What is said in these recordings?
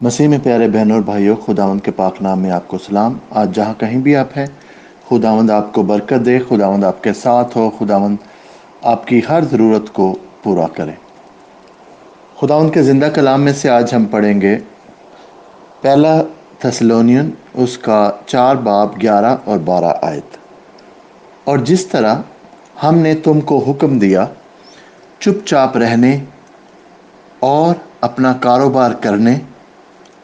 مسیح میں پیارے بہنوں اور بھائیوں، خداوند کے پاک نام میں آپ کو سلام۔ آج جہاں کہیں بھی آپ ہیں، خداوند آپ کو برکت دے، خداوند آپ کے ساتھ ہو، خداوند آپ کی ہر ضرورت کو پورا کرے۔ خداوند کے زندہ کلام میں سے آج ہم پڑھیں گے پہلا تھسلونین اس کا چار باب، گیارہ اور بارہ آیت۔ اور جس طرح ہم نے تم کو حکم دیا، چپ چاپ رہنے اور اپنا کاروبار کرنے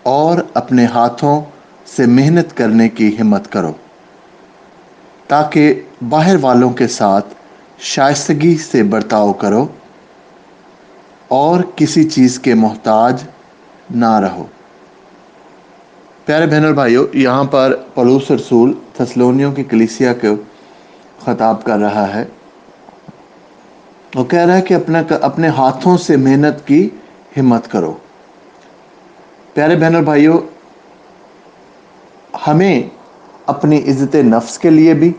اور اپنے ہاتھوں سے محنت کرنے کی ہمت کرو، تاکہ باہر والوں کے ساتھ شائستگی سے برتاؤ کرو اور کسی چیز کے محتاج نہ رہو۔ پیارے بہن اور بھائیوں، یہاں پر پلوس رسول تھسلونیوں کی کلیسیا کو خطاب کر رہا ہے۔ وہ کہہ رہا ہے کہ اپنا اپنے ہاتھوں سے محنت کی ہمت کرو۔ پیارے بہن اور بھائیوں ہمیں اپنی عزت نفس کے لیے بھی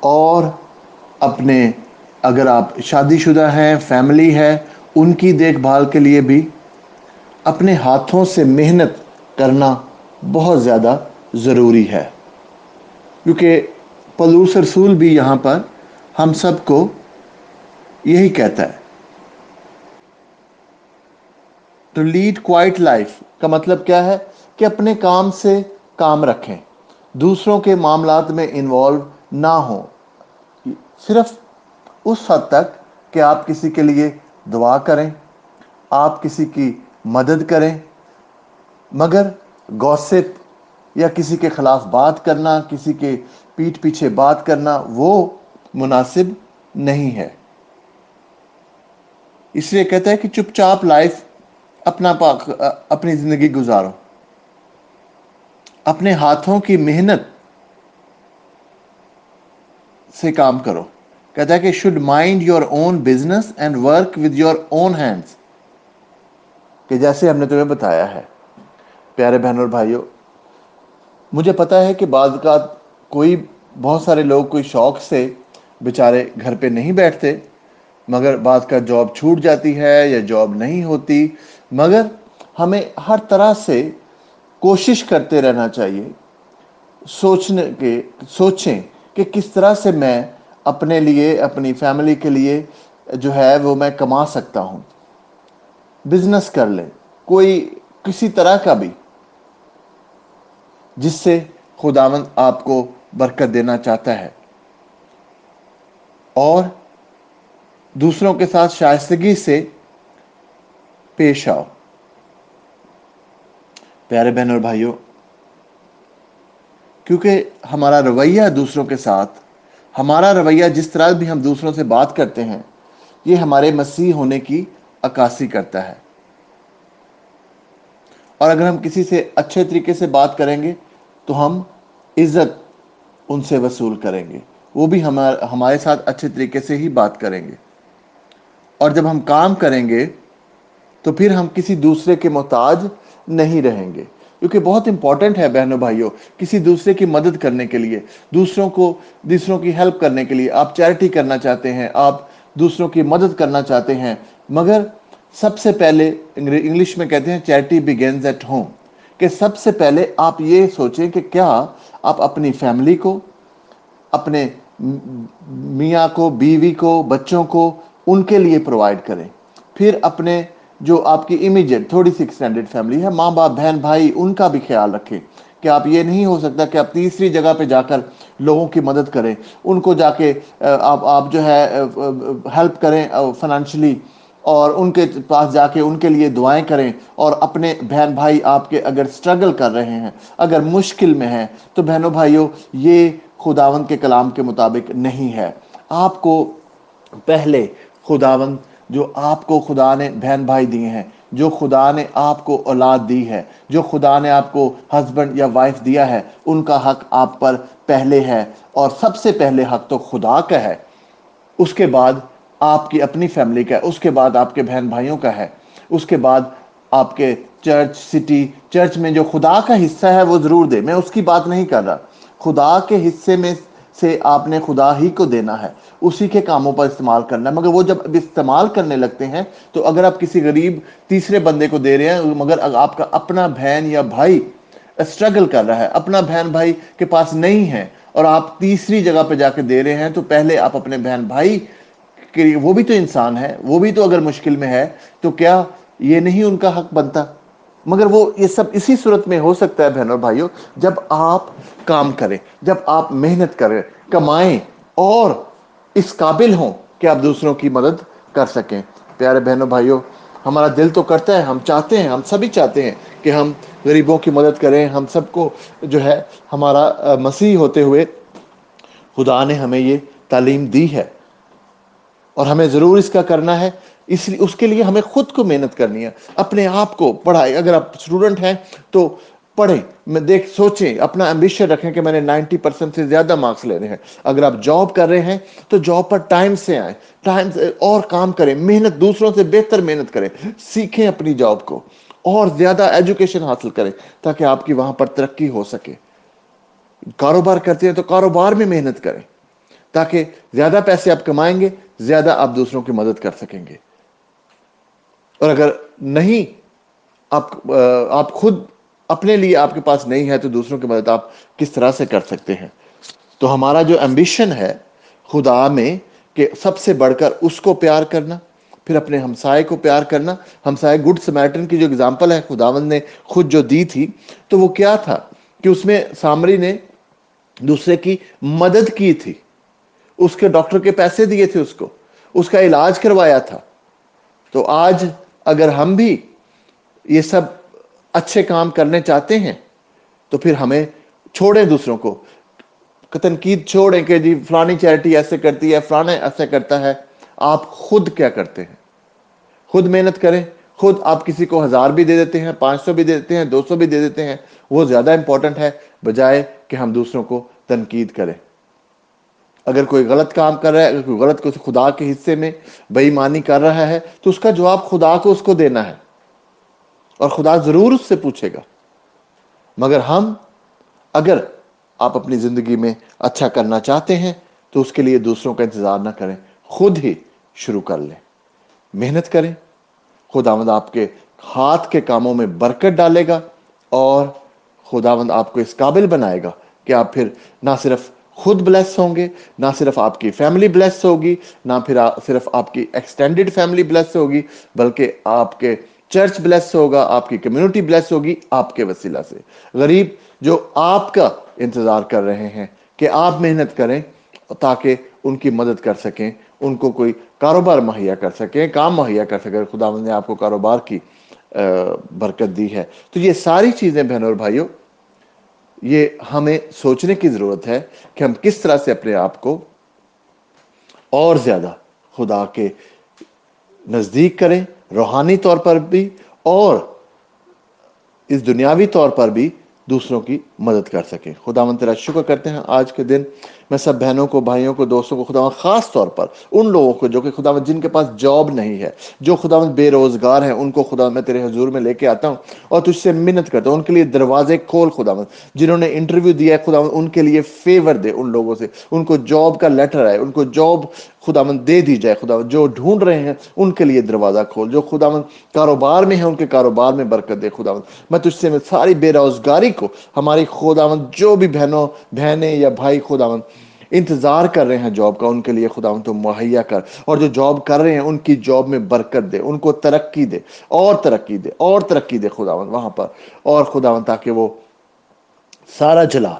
اور اپنے اگر آپ شادی شدہ ہیں فیملی ہے، ان کی دیکھ بھال کے لیے بھی اپنے ہاتھوں سے محنت کرنا بہت زیادہ ضروری ہے۔ کیونکہ پلوس رسول بھی یہاں پر ہم سب کو یہی کہتا ہے۔ ٹو لیڈ کوائٹ لائف کا مطلب کیا ہے کہ اپنے کام سے کام رکھیں، دوسروں کے معاملات میں انوالو نہ ہوں۔ صرف اس حد تک کہ آپ کسی کے لیے دعا کریں، آپ کسی کی مدد کریں، مگر گوسپ یا کسی کے خلاف بات کرنا، کسی کے پیٹ پیچھے بات کرنا، وہ مناسب نہیں ہے۔ اس لیے کہتا ہے کہ چپ چاپ لائف اپنا پاک، اپنی زندگی گزارو۔ اپنے ہاتھوں کی محنت سے کام کرو۔ کہتا ہے کہ should mind your own business and work with your own hands کہ جیسے ہم نے تمہیں بتایا ہے، پیارے بہن اور بھائیوں، مجھے پتا ہے کہ بعض کا کوئی، بہت سارے لوگ کوئی شوق سے بیچارے گھر پہ نہیں بیٹھتے۔ مگر بعض کا جاب چھوٹ جاتی ہے یا جاب نہیں ہوتی، مگر ہمیں ہر طرح سے کوشش کرتے رہنا چاہیے۔ سوچنے کے، سوچیں کہ کس طرح سے میں اپنے لیے، اپنی فیملی کے لیے جو ہے وہ میں کما سکتا ہوں۔ بزنس کر لیں، کوئی کسی طرح کا بھی، جس سے خداوند آپ کو برکت دینا چاہتا ہے۔ اور دوسروں کے ساتھ شائستگی سے پیش آؤ۔ پیارے بہن اور بھائیوں، کیونکہ ہمارا رویہ دوسروں کے ساتھ، ہمارا رویہ جس طرح بھی ہم دوسروں سے بات کرتے ہیں، یہ ہمارے مسیح ہونے کی عکاسی کرتا ہے۔ اور اگر ہم کسی سے اچھے طریقے سے بات کریں گے، تو ہم عزت ان سے وصول کریں گے۔ وہ بھی ہمارے ساتھ اچھے طریقے سے ہی بات کریں گے۔ اور جب ہم کام کریں گے تو پھر ہم کسی دوسرے کے محتاج نہیں رہیں گے۔ کیونکہ بہت امپورٹنٹ ہے بہنوں بھائیوں، کسی دوسرے کی مدد کرنے کے لیے، دوسروں کو، دوسروں کی ہیلپ کرنے کے لیے آپ چیریٹی کرنا چاہتے ہیں، آپ دوسروں کی مدد کرنا چاہتے ہیں۔ مگر سب سے پہلے انگلش میں کہتے ہیں چیریٹی بگینز ایٹ ہوم کہ سب سے پہلے آپ یہ سوچیں کہ کیا آپ اپنی فیملی کو، اپنے میاں کو، بیوی کو، بچوں کو ان کے لیے پرووائڈ کریں۔ پھر اپنے جو آپ کی امیجیٹ تھوڑی سی ایکسٹینڈڈ فیملی ہے، ماں باپ، بہن، بھائی، ان کا بھی خیال رکھیں کہ آپ یہ نہیں ہو سکتا کہ آپ تیسری جگہ پہ جا کر لوگوں کی مدد کریں۔ ان کو جا کے آپ آپ جو ہے ہیلپ کریں فنانشلی اور ان کے پاس جا کے ان کے لیے دعائیں کریں۔ اور اپنے بہن بھائی آپ کے اگر سٹرگل کر رہے ہیں، اگر مشکل میں ہیں، تو بہنوں بھائیوں، یہ خداون کے کلام کے مطابق نہیں ہے۔ آپ کو پہلے خداون جو آپ کو خدا نے بہن بھائی دیے ہیں، جو خدا نے آپ کو اولاد دی ہے، جو خدا نے آپ کو ہسبینڈ یا وائف دیا ہے، ان کا حق آپ پر پہلے ہے اور سب سے پہلے حق تو خدا کا ہے۔ اس کے بعد آپ کی اپنی فیملی کا ہے، اس کے بعد آپ کے بہن بھائیوں کا ہے۔ اس کے بعد آپ کے چرچ سٹی چرچ میں جو خدا کا حصہ ہے وہ ضرور دے۔ میں اس کی بات نہیں کر رہا۔ خدا کے حصے میں سے آپ نے خدا ہی کو دینا ہے، اسی کے کاموں پر استعمال کرنا ہے۔ مگر وہ جب استعمال کرنے لگتے ہیں، تو اگر آپ کسی غریب تیسرے بندے کو دے رہے ہیں، مگر آپ کا اپنا بہن یا بھائی اسٹرگل کر رہا ہے، اپنا بہن بھائی کے پاس نہیں ہے، اور آپ تیسری جگہ پہ جا کے دے رہے ہیں، تو پہلے آپ اپنے بہن بھائی کے وہ بھی تو انسان ہے، وہ بھی تو اگر مشکل میں ہے، تو کیا یہ نہیں ان کا حق بنتا؟ مگر وہ یہ سب اسی صورت میں ہو سکتا ہے بہن اور بھائیوں، جب آپ کام کریں، جب آپ محنت کریں، کمائیں اور اس قابل ہوں کہ آپ دوسروں کی مدد کر سکیں۔ پیارے بہنوں بھائیوں، ہمارا دل تو کرتا ہے، ہم چاہتے ہیں، ہم سبھی چاہتے ہیں کہ ہم غریبوں کی مدد کریں۔ ہم سب کو جو ہے، ہمارا مسیح ہوتے ہوئے خدا نے ہمیں یہ تعلیم دی ہے۔ اور ہمیں ضرور اس کا کرنا ہے۔ اس لیے، اس کے لیے ہمیں خود کو محنت کرنی ہے۔ اپنے آپ کو پڑھائے اگر آپ اسٹوڈنٹ ہیں تو پڑھیں۔ میں دیکھ، سوچیں۔ اپنا ایمبیشن رکھیں کہ میں نے نائنٹی پرسنٹ سے زیادہ مارکس لینے ہیں۔ اگر آپ جاب کر رہے ہیں تو جاب پر ٹائم سے آئیں۔ ٹائم سے اور کام کریں۔ محنت دوسروں سے بہتر محنت کریں۔ سیکھیں اپنی جاب کو۔ اور زیادہ ایجوکیشن حاصل کریں تاکہ آپ کی وہاں پر ترقی ہو سکے۔ کاروبار کرتے ہیں تو کاروبار میں محنت کریں۔ تاکہ زیادہ پیسے آپ کمائیں گے، زیادہ آپ دوسروں کی مدد کر سکیں گے۔ اور اگر نہیں، آپ آپ خود اپنے لیے آپ کے پاس نہیں ہے تو دوسروں کی مدد آپ کس طرح سے کر سکتے ہیں؟ تو ہمارا جو ایمبیشن ہے، خدا میں کہ سب سے بڑھ کر اس کو پیار کرنا، پھر اپنے ہمسائے کو پیار کرنا۔ ہمسائے گڈ سمیٹن کی جو اگزامپل ہے، خداوند نے خود جو دی تھی، تو وہ کیا تھا؟ کہ اس میں سامری نے دوسرے کی مدد کی تھی۔ اس کے ڈاکٹر کے پیسے دیے تھے اس کو، اس کا علاج کروایا تھا۔ تو آج اگر ہم بھی یہ سب اچھے کام کرنے چاہتے ہیں، تو پھر ہمیں چھوڑیں دوسروں کو۔ تنقید چھوڑیں کہ جی فلانی چیریٹی ایسے کرتی ہے فلانا ایسے کرتا ہے۔ آپ خود کیا کرتے ہیں؟ خود محنت کریں۔ خود آپ کسی کو ہزار بھی دے دیتے ہیں، پانچ سو بھی دے دیتے ہیں، دو سو بھی دے دیتے ہیں۔ وہ زیادہ امپورٹنٹ ہے، بجائے کہ ہم دوسروں کو تنقید کریں۔ اگر کوئی غلط کام کر رہا ہے، اگر کوئی غلط کو خدا کے حصے میں بے مانی کر رہا ہے، تو اس کا جواب خدا کو اس کو دینا ہے۔ اور خدا ضرور اس سے پوچھے گا۔ مگر ہم اگر آپ اپنی زندگی میں اچھا کرنا چاہتے ہیں، تو اس کے لیے دوسروں کا انتظار نہ کریں۔ خود ہی شروع کر لیں۔ محنت کریں۔ خداوند آپ کے ہاتھ کے کاموں میں برکت ڈالے گا اور خداوند آپ کو اس قابل بنائے گا کہ آپ پھر نہ صرف خود بلیس ہوں گے، نہ صرف آپ کی فیملی بلیس ہوگی، نہ پھر صرف آپ کی ایکسٹینڈڈ فیملی بلیس ہوگی، بلکہ آپ کے چرچ بلیس ہوگا، آپ کی کمیونٹی بلیس ہوگی آپ کے وسیلہ سے۔ غریب جو آپ کا انتظار کر رہے ہیں کہ آپ محنت کریں تاکہ ان کی مدد کر سکیں، ان کو کوئی کاروبار مہیا کر سکیں، کام مہیا کر سکیں خدا نے آپ کو کاروبار کی برکت دی ہے۔ تو یہ ساری چیزیں بہنوں اور بھائیوں یہ ہمیں سوچنے کی ضرورت ہے کہ ہم کس طرح سے اپنے آپ کو اور زیادہ خدا کے نزدیک کریں، روحانی طور پر بھی اور اس دنیاوی طور پر بھی دوسروں کی مدد کر سکیں۔ خدا من تیرا شکر کرتے ہیں آج کے دن۔ میں سب بہنوں کو، بھائیوں کو، دوستوں کو خدا خاص طور پر ان لوگوں کو جو کہ خدا جن کے پاس جاب نہیں ہے، جو خدا بے روزگار ہیں، ان کو خدا میں تیرے حضور میں لے کے آتا ہوں اور تجھ سے منت کرتا ہوں۔ ان کے لیے دروازے کھول خدا جنہوں نے انٹرویو دیا ہے خدا ان کے لیے فیور دے ان لوگوں سے۔ ان کو جاب کا لیٹر آئے، ان کو جاب خدا مند دے دی جائے۔ خدا جو ڈھونڈ رہے ہیں، ان کے لیے دروازہ کھول۔ جو خدا مند کاروبار میں ہیں، ان کے کاروبار میں برکت دے خدا مند میں تجھ سے میں ساری بے روزگاری کو، ہماری خدا مند جو بھی بہنوں، بہنیں یا بھائی خدا مند انتظار کر رہے ہیں جاب کا، ان کے لیے خدا تو مہیا کر۔ اور جو جاب کر رہے ہیں، ان کی جاب میں برکت دے، ان کو ترقی دے، اور ترقی دے، اور ترقی دے خداون وہاں پر۔ اور خداون تاکہ وہ سارا جلا۔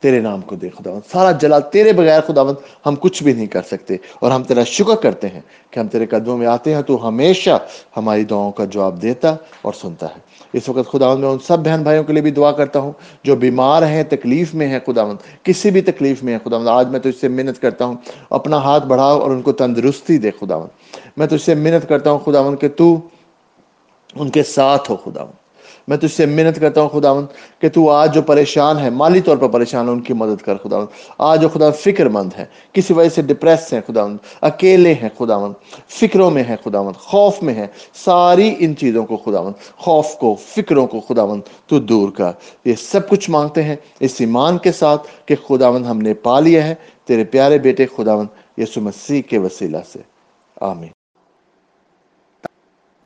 تیرے نام کو دے خداوند۔ سارا جلال تیرے بغیر خداوند ہم کچھ بھی نہیں کر سکتے اور ہم تیرا شکر کرتے ہیں کہ ہم تیرے قدموں میں آتے ہیں، تو ہمیشہ ہماری دعاؤں کا جواب دیتا اور سنتا ہے۔ اس وقت خداوند میں ان سب بہن بھائیوں کے لیے بھی دعا کرتا ہوں، جو بیمار ہیں، تکلیف میں ہیں خداوند، کسی بھی تکلیف میں ہے خداوند، آج میں تجھ سے محنت کرتا ہوں، اپنا ہاتھ بڑھاؤ اور ان کو تندرستی دے خداوند۔ میں تجھ سے محنت کرتا ہوں خداوند، کہ تو ان کے ساتھ ہو خداوند۔ میں تجھ سے محنت کرتا ہوں خداون کہ تو آج جو پریشان ہے، مالی طور پر پریشان ہے، ان کی مدد کر خداون آج جو خدا فکر مند ہے، کسی وجہ سے ڈپریس ہیں خداون اکیلے ہیں خداون فکروں میں ہیں خداون خوف میں ہیں، ساری ان چیزوں کو خداون خوف کو، فکروں کو خداون تو دور کر۔ یہ سب کچھ مانگتے ہیں اس ایمان کے ساتھ کہ خداون ہم نے پا لیا ہے۔ تیرے پیارے بیٹے خداون یسو مسیح کے وسیلہ سے۔ آمین۔